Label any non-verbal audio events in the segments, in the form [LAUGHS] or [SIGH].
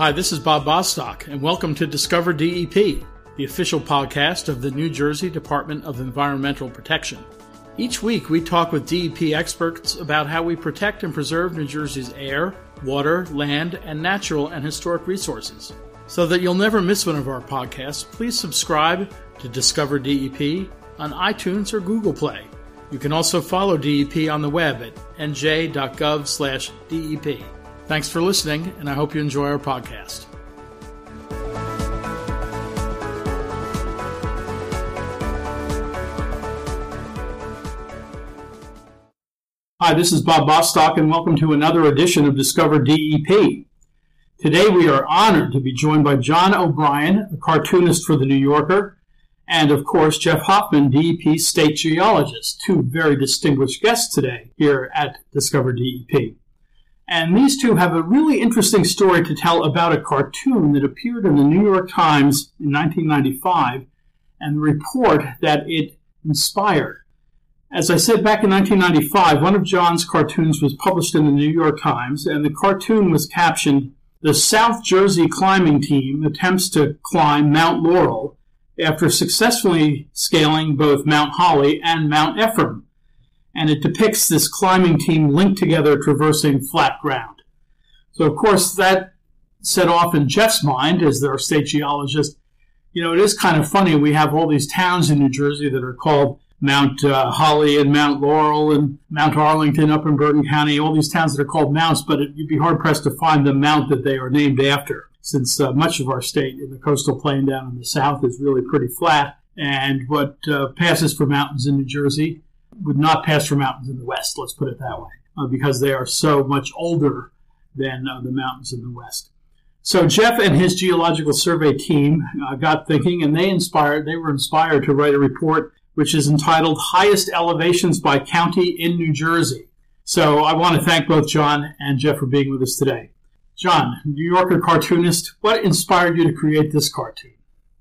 Hi, this is Bob Bostock, and welcome to Discover DEP, the official podcast of the New Jersey Department of Environmental Protection. Each week, we talk with DEP experts about how we protect and preserve New Jersey's air, water, land, and natural and historic resources. So that you'll never miss one of our podcasts, please subscribe to Discover DEP on iTunes or Google Play. You can also follow DEP on the web at nj.gov/dep. Thanks for listening, and I hope you enjoy our podcast. Hi, this is Bob Bostock, and welcome to another edition of Discover DEP. Today we are honored to be joined by John O'Brien, a cartoonist for The New Yorker, and of course Jeff Hoffman, DEP state geologist, two very distinguished guests today here at Discover DEP. And these two have a really interesting story to tell about a cartoon that appeared in the New York Times in 1995 and the report that it inspired. As I said back in 1995, one of John's cartoons was published in the New York Times, and the cartoon was captioned The South Jersey Climbing Team Attempts to Climb Mount Laurel after successfully scaling both Mount Holly and Mount Ephraim. And it depicts this climbing team linked together traversing flat ground. So, of course, that set off in Jeff's mind as our state geologist. You know, it is kind of funny. We have all these towns in New Jersey that are called Mount uh, Holly and Mount Laurel and Mount Arlington up in Bergen County, all these towns that are called mounts, but it, you'd be hard pressed to find the mount that they are named after since uh, much of our state in the coastal plain down in the south is really pretty flat. And what uh, passes for mountains in New Jersey would not pass for mountains in the west, let's put it that way, uh, because they are so much older than uh, the mountains in the west. So Jeff and his geological survey team uh, got thinking, and they inspired. They were inspired to write a report which is entitled "Highest Elevations by County in New Jersey." So I want to thank both John and Jeff for being with us today. John, New Yorker cartoonist, what inspired you to create this cartoon?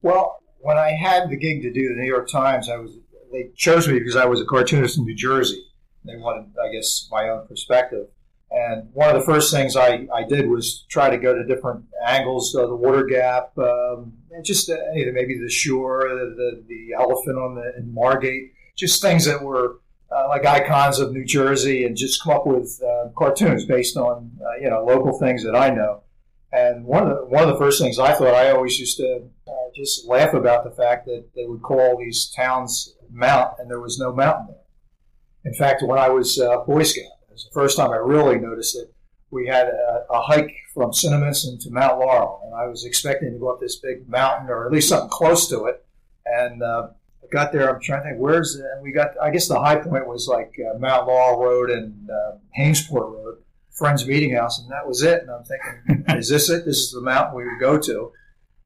Well, when I had the gig to do the New York Times, I was they chose me because I was a cartoonist in New Jersey. They wanted, I guess, my own perspective. And one of the first things I, I did was try to go to different angles, uh, the water gap, um, just uh, maybe the shore, the, the, the elephant on the in Margate, just things that were uh, like icons of New Jersey and just come up with uh, cartoons based on uh, you know local things that I know. And one of the one of the first things I thought I always used to uh, just laugh about the fact that they would call these towns mount and there was no mountain there. In fact, when I was uh, Boy Scout, it was the first time I really noticed it. We had a, a hike from Cinnaminson to Mount Laurel, and I was expecting to go up this big mountain or at least something close to it. And uh, I got there. I'm trying to think where's it? and we got. I guess the high point was like uh, Mount Laurel Road and uh, Hainesport Road, Friends Meeting House, and that was it. And I'm thinking, [LAUGHS] is this it? This is the mountain we would go to.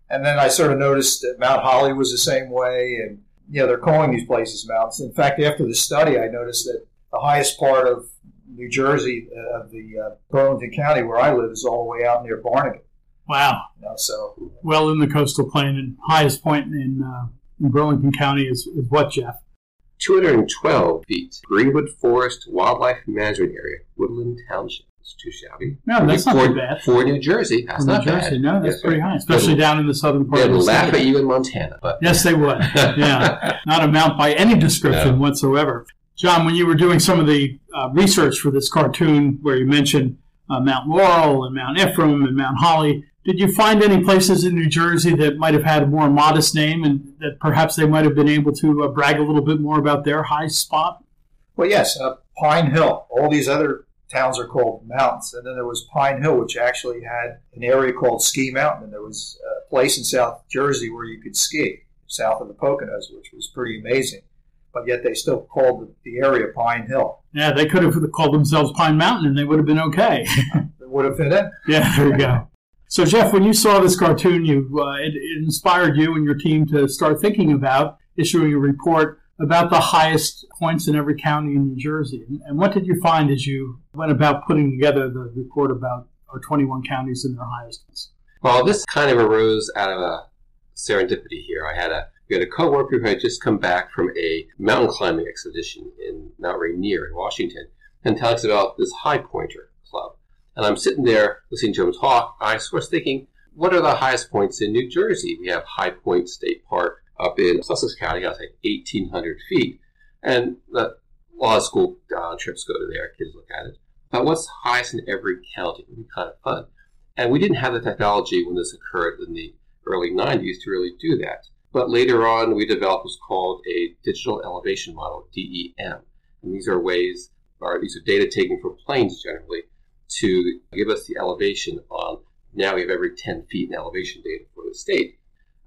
And then I sort of noticed that Mount Holly was the same way, and you know they're calling these places mountains. In fact, after the study, I noticed that the highest part of New Jersey, uh, of the uh, Burlington County where I live, is all the way out near Barnegat. Wow. You know, so well in the coastal plain and highest point in uh, in Burlington County is, is what, Jeff? 212 feet. Greenwood Forest Wildlife Management Area, Woodland Township. It's too shabby. No, that's not for, too bad. For New Jersey, that's New not Jersey, bad. no, that's Yes, pretty high, especially down in the southern part They'd of the laugh state. at you in Montana, but Yes, they would. [LAUGHS] Yeah, not a mount by any description No. whatsoever. John, when you were doing some of the uh, research for this cartoon, where you mentioned uh, Mount Laurel and Mount Ephraim and Mount Holly, did you find any places in New Jersey that might have had a more modest name, and that perhaps they might have been able to uh, brag a little bit more about their high spot? Well, yes, uh, Pine Hill. All these other towns are called mountains, and then there was Pine Hill, which actually had an area called Ski Mountain, and there was a place in South Jersey where you could ski south of the Poconos, which was pretty amazing. But yet they still called the, area Pine Hill. Yeah, they could have called themselves Pine Mountain, and they would have been okay. [LAUGHS] It would have fit in. Yeah, there you go. So, Jeff, when you saw this cartoon, you uh, it, it inspired you and your team to start thinking about issuing a report about the highest points in every county in New Jersey. And, and what did you find as you went about putting together the report about our 21 counties and their highest well, this kind of arose out of a serendipity here. I had a we had a coworker who had just come back from a mountain climbing expedition in Mount Rainier in Washington, and talks about this High Pointer Club. And I'm sitting there listening to him talk. I was thinking, what are the highest points in New Jersey? We have High Point State Park up in Sussex County, that's like 1,800 feet. And the, lot of school uh, trips go to there, kids look at it. But what's highest in every county? It would be kind of fun. And we didn't have the technology when this occurred in the early 90s to really do that. But later on, we developed what's called a digital elevation model, DEM. And these are ways, or these are data taken from planes generally, to give us the elevation on now we have every 10 feet in elevation data for the state.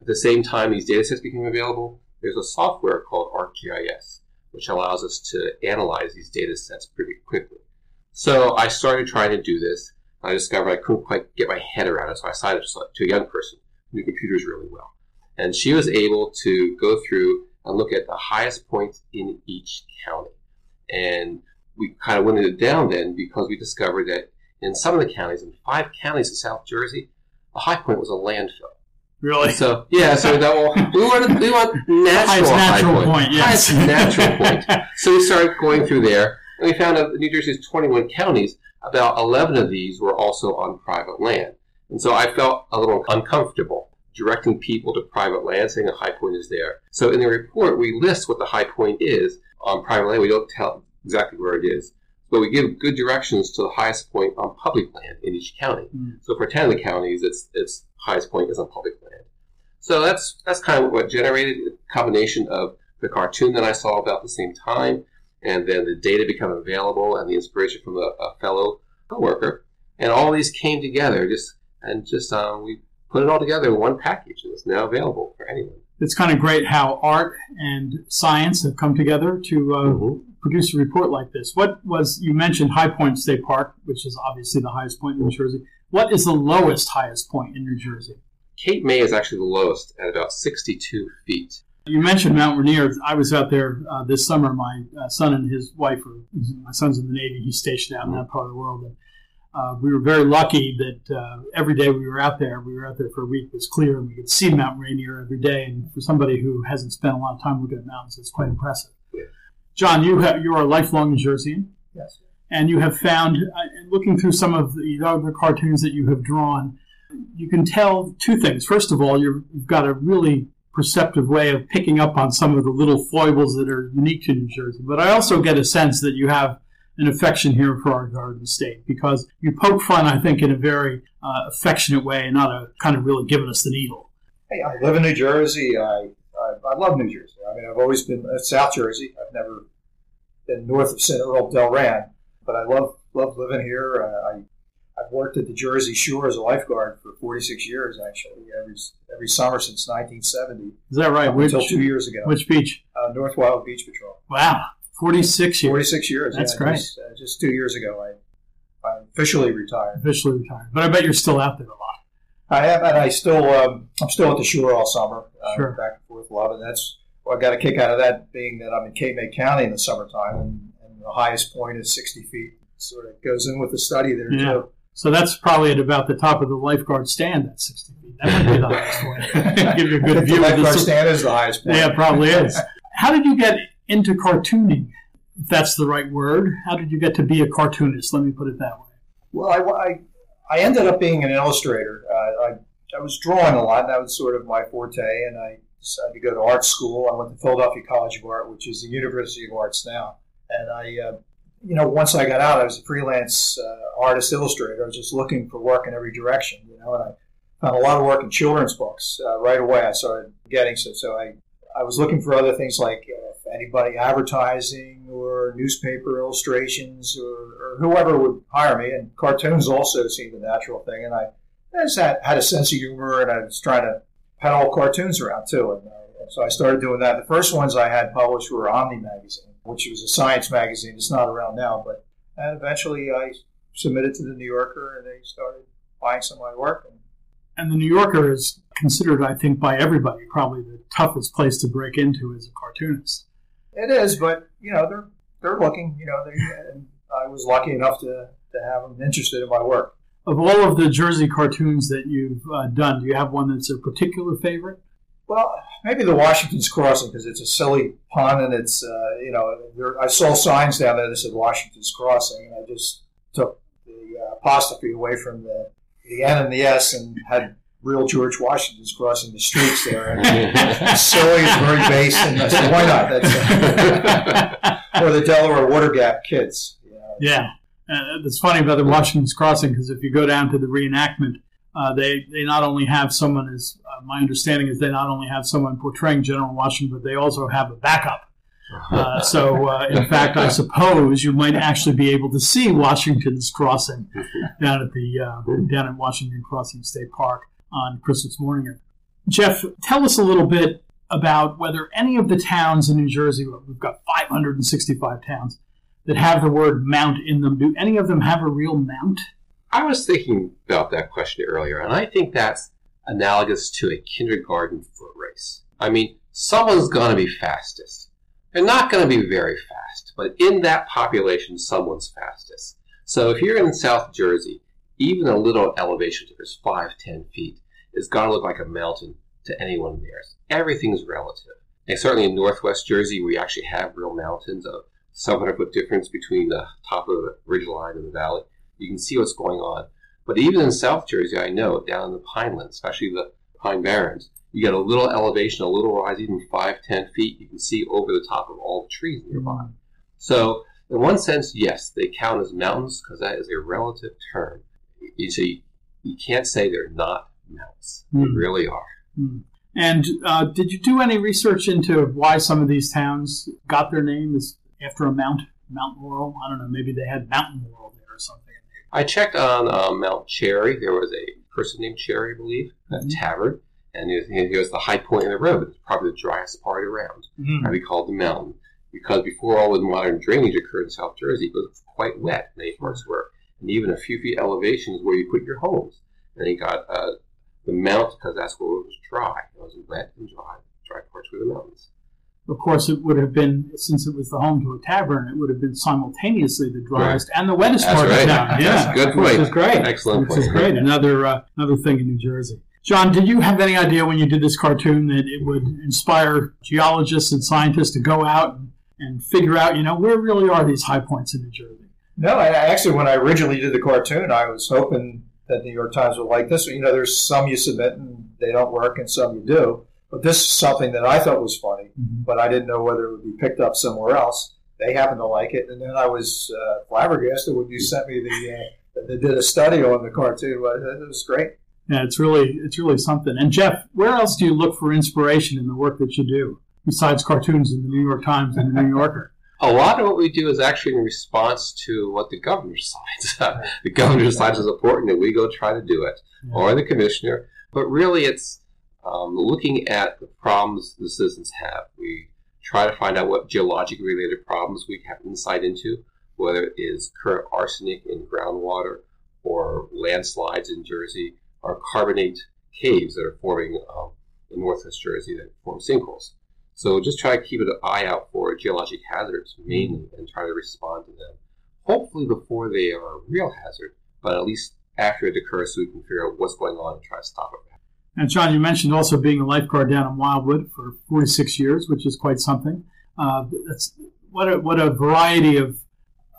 At the same time these data sets became available, there's a software called ArcGIS, which allows us to analyze these data sets pretty quickly. So I started trying to do this. I discovered I couldn't quite get my head around it, so I decided to a young person who knew computers really well. And she was able to go through and look at the highest points in each county. And we kind of went it down then because we discovered that in some of the counties, in five counties in South Jersey, the high point was a landfill. Really? So yeah, so that well, we want we want natural [LAUGHS] highest natural high point. yes. highest natural point. [LAUGHS] So we started going through there, and we found out New Jersey's 21 counties, about 11 of these were also on private land, and so I felt a little uncomfortable directing people to private land, saying a high point is there. So in the report, we list what the high point is on private land. We don't tell exactly where it is but we give good directions to the highest point on public land in each county. Mm. So for 10 of the counties, its its highest point is on public land. So that's that's kind of what generated a combination of the cartoon that I saw about the same time, and then the data become available and the inspiration from a, a fellow coworker, and all these came together. Just and just um, we put it all together in one package, and it's now available for anyone. It's kind of great how art and science have come together to uh, Mhm. produce a report like this. What was you mentioned High Point State Park, which is obviously the highest point in New Jersey. What is the lowest highest point in New Jersey? Cape May is actually the lowest at about 62 feet. You mentioned Mount Rainier. I was out there uh, this summer. My uh, son and his wife are. My son's in the Navy. He's stationed out in that part of the world. And, uh, we were very lucky that uh, every day we were out there, we were out there for a week. It was clear, and we could see Mount Rainier every day. And for somebody who hasn't spent a lot of time looking at mountains, it's quite impressive. John, you have you are a lifelong New Jerseyan. Yes. and you have found, uh, looking through some of the other cartoons that you have drawn, you can tell two things. First of all, you've got a really perceptive way of picking up on some of the little foibles that are unique to New Jersey. But I also get a sense that you have an affection here for our garden state because you poke fun, I think, in a very uh, affectionate way and not a kind of really giving us the needle. Hey, I live in New Jersey. I, I, I love New Jersey. I mean, I've always been uh, South Jersey. I've never been north of St. Earl Delran, but I love love living here. Uh, I I've worked at the Jersey Shore as a lifeguard for 46 years, actually, every every summer since 1970, Is that right? Which, until two years ago. which beach? uh, North Wild Beach Patrol. Wow, 46 years. 46 years. That's yeah, great. Just, uh, just two years ago, I I officially retired. Officially retired. But I bet you're still out there a lot. I have, and I still, um, I'm still at the shore all summer, uh, Sure. back and forth a lot, and that's well, I got a kick out of that being that I'm in Cape May County in the summertime, and, and the highest point is 60 feet. Sort of goes in with the study there Yeah. too. So that's probably at about the top of the lifeguard stand at 60 feet. That might be the highest point. [LAUGHS] Give you a good view the of lifeguard the stand is the highest point. Yeah, it probably [LAUGHS] is. How did you get into cartooning? If that's the right word. How did you get to be a cartoonist? Let me put it that way. Well, I, I, I ended up being an illustrator. Uh, I, I was drawing a lot. That was sort of my forte, and I decided to go to art school. I went to Philadelphia College of Art, which is the University of Arts now. And I, uh, you know, once I got out, I was a freelance uh, artist illustrator. I was just looking for work in every direction, you know, and I found a lot of work in children's books uh, right away. I started getting so so I I was looking for other things like uh, anybody advertising or newspaper illustrations or, or whoever would hire me. And cartoons also seemed a natural thing. And I, I just had, had a sense of humor and I was trying to peddle cartoons around too. And, uh, so I started doing that. The first ones I had published were Omni Magazine, which was a science magazine. It's not around now, but and eventually I submitted to the New Yorker and they started buying some of my work. And And the New Yorker is considered, I think, by everybody probably the toughest place to break into as a cartoonist. It is, but you know they're they're looking. You know, they, and I was lucky enough to, to have them interested in my work. Of all of the Jersey cartoons that you've uh, done, do you have one that's a particular favorite? Well, maybe the Washington's Crossing because it's a silly pun, and it's uh, you know there, I saw signs down there that said Washington's Crossing, and I just took the uh, apostrophe away from the the N and the S and had real George Washington's crossing the streets there. [LAUGHS] And silly is very base, and I said, why not? That's, or the Delaware Water Gap kids. you know. Yeah, uh, it's funny about the Washington's Crossing because if you go down to the reenactment, uh, they they not only have someone as uh, my understanding is they not only have someone portraying General Washington, but they also have a backup. Uh, so, uh, in fact, I suppose you might actually be able to see Washington's Crossing down at the uh, down at Washington Crossing State Park on Christmas morning. Jeff, tell us a little bit about whether any of the towns in New Jersey. We've got 565 towns that have the word mount in them. Do any of them have a real mount? I was thinking about that question earlier, and I think that's analogous to a kindergarten foot race. I mean, someone's going to be fastest. They're not going to be very fast, but in that population, someone's fastest. So if you're in South Jersey, even a little elevation, if it's five, ten feet, is going to look like a mountain to anyone there. Everything's relative. And certainly in Northwest Jersey, we actually have real mountains of 700 foot difference between the top of the ridge line and the valley. You can see what's going on. But even in South Jersey, I know down in the Pinelands, especially the Pine Barrens, you get a little elevation, a little rise, even five, ten feet. You can see over the top of all the trees nearby. So, in one sense, yes, they count as mountains because that is a relative term. You see, you can't say they're not mountains. They Hmm. really are. And uh, did you do any research into why some of these towns got their name after a mount, Mount Laurel? I don't know. Maybe they had Mountain Laurel there or something. I checked on um, Mount Cherry. There was a person named Cherry, I believe, a Mhm. tavern, and it, it was the high point in the road. It's probably the driest part around. And we called the mountain because before all the modern drainage occurred in South Jersey, it was quite wet. Many parts were, and even a few feet elevations where you put your homes. And they got uh, the mount because that's where it was dry. It was wet and dry. Dry parts were the mountains. Of course, it would have been since it was the home to a tavern. It would have been simultaneously the driest and the wettest That's part right. of town. [LAUGHS] That's Yeah, a good Which point. is great. Excellent Which is great. Another uh, another thing in New Jersey. John, did you have any idea when you did this cartoon that it would inspire geologists and scientists to go out and, and figure out, you know, where really are these high points in New Jersey? No, I, I actually, when I originally did the cartoon, I was hoping that New York Times would like this. You know, there's some you submit and they don't work, and some you do. But this is something that I thought was funny, but I didn't know whether it would be picked up somewhere else. They happened to like it, and then I was uh, flabbergasted when you sent me the. Uh, they did a study on the cartoon. It was great. Yeah, it's really it's really something. And Jeff, where else do you look for inspiration in the work that you do besides cartoons in the New York Times and the New Yorker? A lot of what we do is actually in response to what the governor [LAUGHS] decides. the governor decides it's important, and we go try to do it, or the commissioner. But really, it's um, looking at the problems the citizens have. We try to find out what geologic related problems we have insight into, whether it is current arsenic in groundwater, or landslides in Jersey, or carbonate caves that are forming um, in northwest Jersey that form sinkholes. So just try to keep an eye out for geologic hazards mainly and try to respond to them. Hopefully before they are a real hazard, but at least after it occurs so we can figure out what's going on and try to stop it. And John, you mentioned also being a lifeguard down in Wildwood for 46 years, which is quite something. Uh, that's what a, what a variety of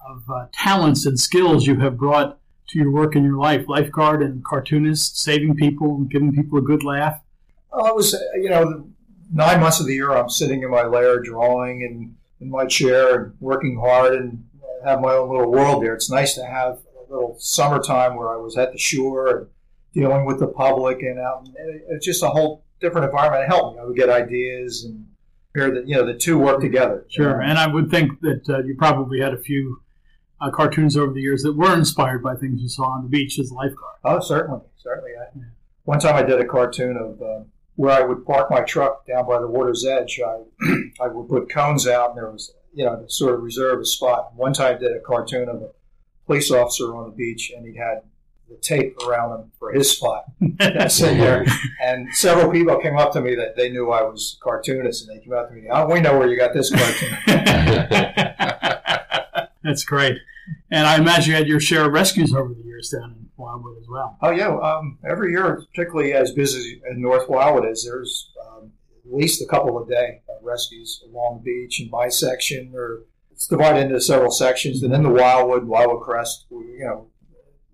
of uh, talents and skills you have brought to your work in your life. Lifeguard and cartoonist, saving people and giving people a good laugh. Well, it was, uh, you know, nine months of the year I'm sitting in my lair drawing and in my chair and working hard and have my own little world there. It's nice to have a little summertime where I was at the shore and dealing with the public and out—it's just a whole different environment. Me. I would get ideas and hear that, you know, the two work together. Sure. And I would think that uh, you probably had a few uh, cartoons over the years that were inspired by things you saw on the beach as a lifeguard. Oh, certainly, certainly. I, one time I did a cartoon of uh, where I would park my truck down by the water's edge. I, [CLEARS THROAT] I would put cones out, and there was, you know, to sort of reserve a spot. One time I did a cartoon of a police officer on the beach, and he had the tape around him for his spot. sitting there, and several people came up to me that they knew I was a cartoonist, and they came up to me, "Oh, we know where you got this cartoon." [LAUGHS] That's great. And I imagine you had your share of rescues over the years down in Wildwood as well. Oh yeah, um, every year, particularly as busy in North Wildwood is, there's um, at least a couple a day uh, rescues along the beach and bisection, or it's divided into several sections. And then the Wildwood, Wildwood Crest, you know,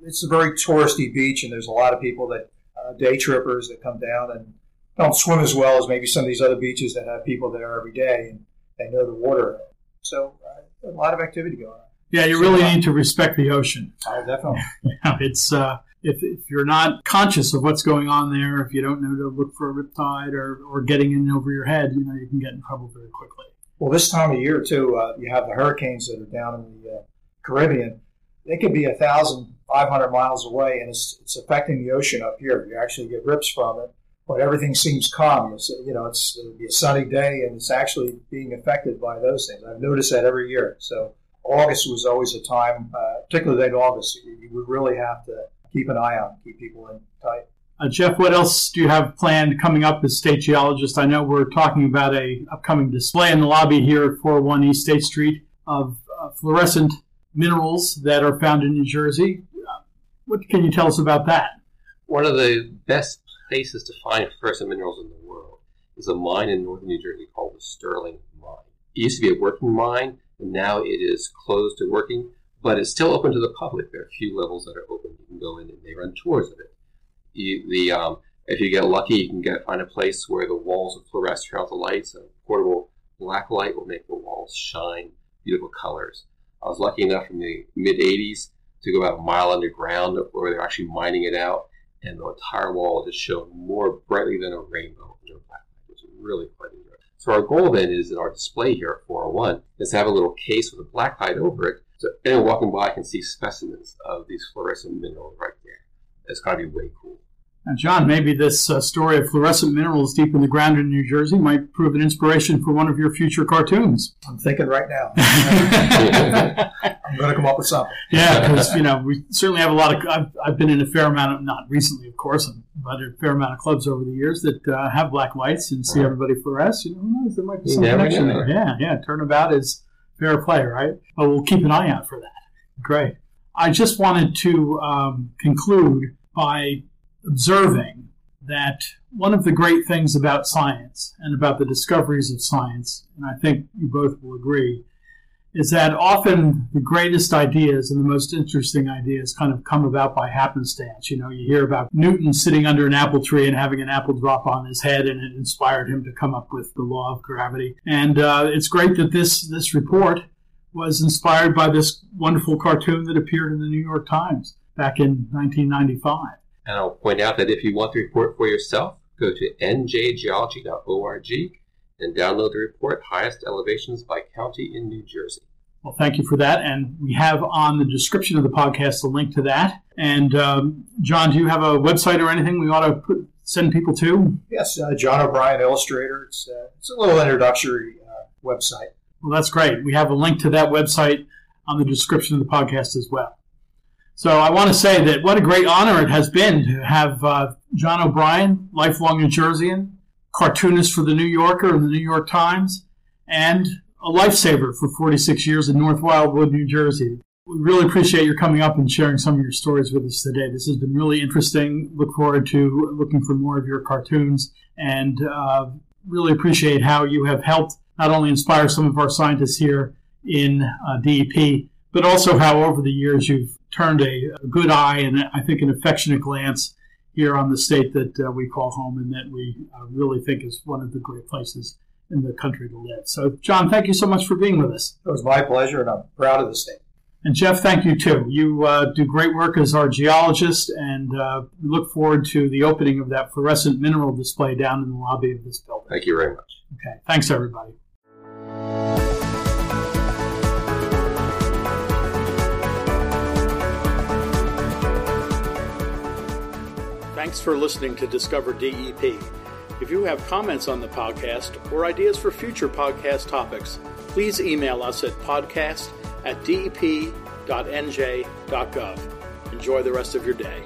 it's a very touristy beach, and there's a lot of people that uh, day trippers that come down and don't swim as well as maybe some of these other beaches that have people there every day and they know the water. So uh, a lot of activity going on. Yeah, you really need to respect the ocean. Oh, definitely. [LAUGHS] Yeah, it's uh, if, if you're not conscious of what's going on there, if you don't know to look for a riptide or, or getting in over your head, you know you can get in trouble very quickly. Well, this time of year too, uh, you have the hurricanes that are down in the uh, Caribbean. They could be a thousand, five hundred miles away, and it's, it's affecting the ocean up here. You actually get rips from it, but everything seems calm. It's, you know, it's it'll be a sunny day, and it's actually being affected by those things. I've noticed that every year. So August was always a time, uh, particularly late August, you, you would really have to keep an eye on, keep people in tight. Uh, Jeff, what else do you have planned coming up as state geologist? I know we're talking about a upcoming display in the lobby here at 401 East State Street of uh, fluorescent minerals that are found in New Jersey. What can you tell us about that? One of the best places to find fluorescent minerals in the world is a mine in northern New Jersey called the Sterling Mine. It used to be a working mine, and now it is closed to working, but it's still open to the public. There are a few levels that are open. You can go in and they run tours of it you, the um, if you get lucky, you can get find a place where the walls are fluorescent throughout the lights. A portable black light will make the walls shine beautiful colors. I was lucky enough in the mid '80s to go about a mile underground where they're actually mining it out, and the entire wall just shone more brightly than a rainbow under black really quite interesting. So our goal then is in our display here at 401 is to have a little case with a black light over it, so anyone walking by can see specimens of these fluorescent minerals right there. It's got to be way cool. Now, John, maybe this uh, story of fluorescent minerals deep in the ground in New Jersey might prove an inspiration for one of your future cartoons. I'm thinking right now. [LAUGHS] I'm going to come up with something. Yeah, because you know we certainly have a lot of. I've, I've been in a fair amount of not recently, of course, but a fair amount of clubs over the years that uh, have black lights and see everybody fluoresce. You know, who knows, there might be some connection there. Yeah, yeah. Turnabout is fair play, right? But we'll keep an eye out for that. Great. I just wanted to um, conclude by observing that one of the great things about science and about the discoveries of science, and I think you both will agree, is that often the greatest ideas and the most interesting ideas kind of come about by happenstance. You know, you hear about Newton sitting under an apple tree and having an apple drop on his head, and it inspired him to come up with the law of gravity. And uh, it's great that this this report was inspired by this wonderful cartoon that appeared in the New York Times back in 1995. And I'll point out that if you want the report for yourself, go to njgeology.org and download the report, Highest Elevations by County in New Jersey. Well, thank you for that. And we have on the description of the podcast a link to that. And um, John, do you have a website or anything we ought to put, send people to? Yes, uh, John O'Brien Illustrator. It's, uh, it's a little introductory uh, website. Well, that's great. We have a link to that website on the description of the podcast as well. So I want to say that what a great honor it has been to have uh, John O'Brien, lifelong New Jerseyan, cartoonist for the New Yorker and the New York Times, and a lifesaver for 46 years in North Wildwood, New Jersey. We really appreciate your coming up and sharing some of your stories with us today. This has been really interesting. Look forward to looking for more of your cartoons and uh, really appreciate how you have helped not only inspire some of our scientists here in uh, DEP, but also how over the years you've turned a, a, good eye and I think an affectionate glance here on the state that uh, we call home and that we uh, really think is one of the great places in the country to live. So, John, thank you so much for being with us. It was my pleasure, and I'm proud of the state. And Jeff, thank you too. You uh, do great work as our geologist, and uh, we look forward to the opening of that fluorescent mineral display down in the lobby of this building. Thank you very much. Okay, thanks everybody. Thanks for listening to Discover DEP. If you have comments on the podcast or ideas for future podcast topics, please email us at podcast at dep.nj.gov. Enjoy the rest of your day.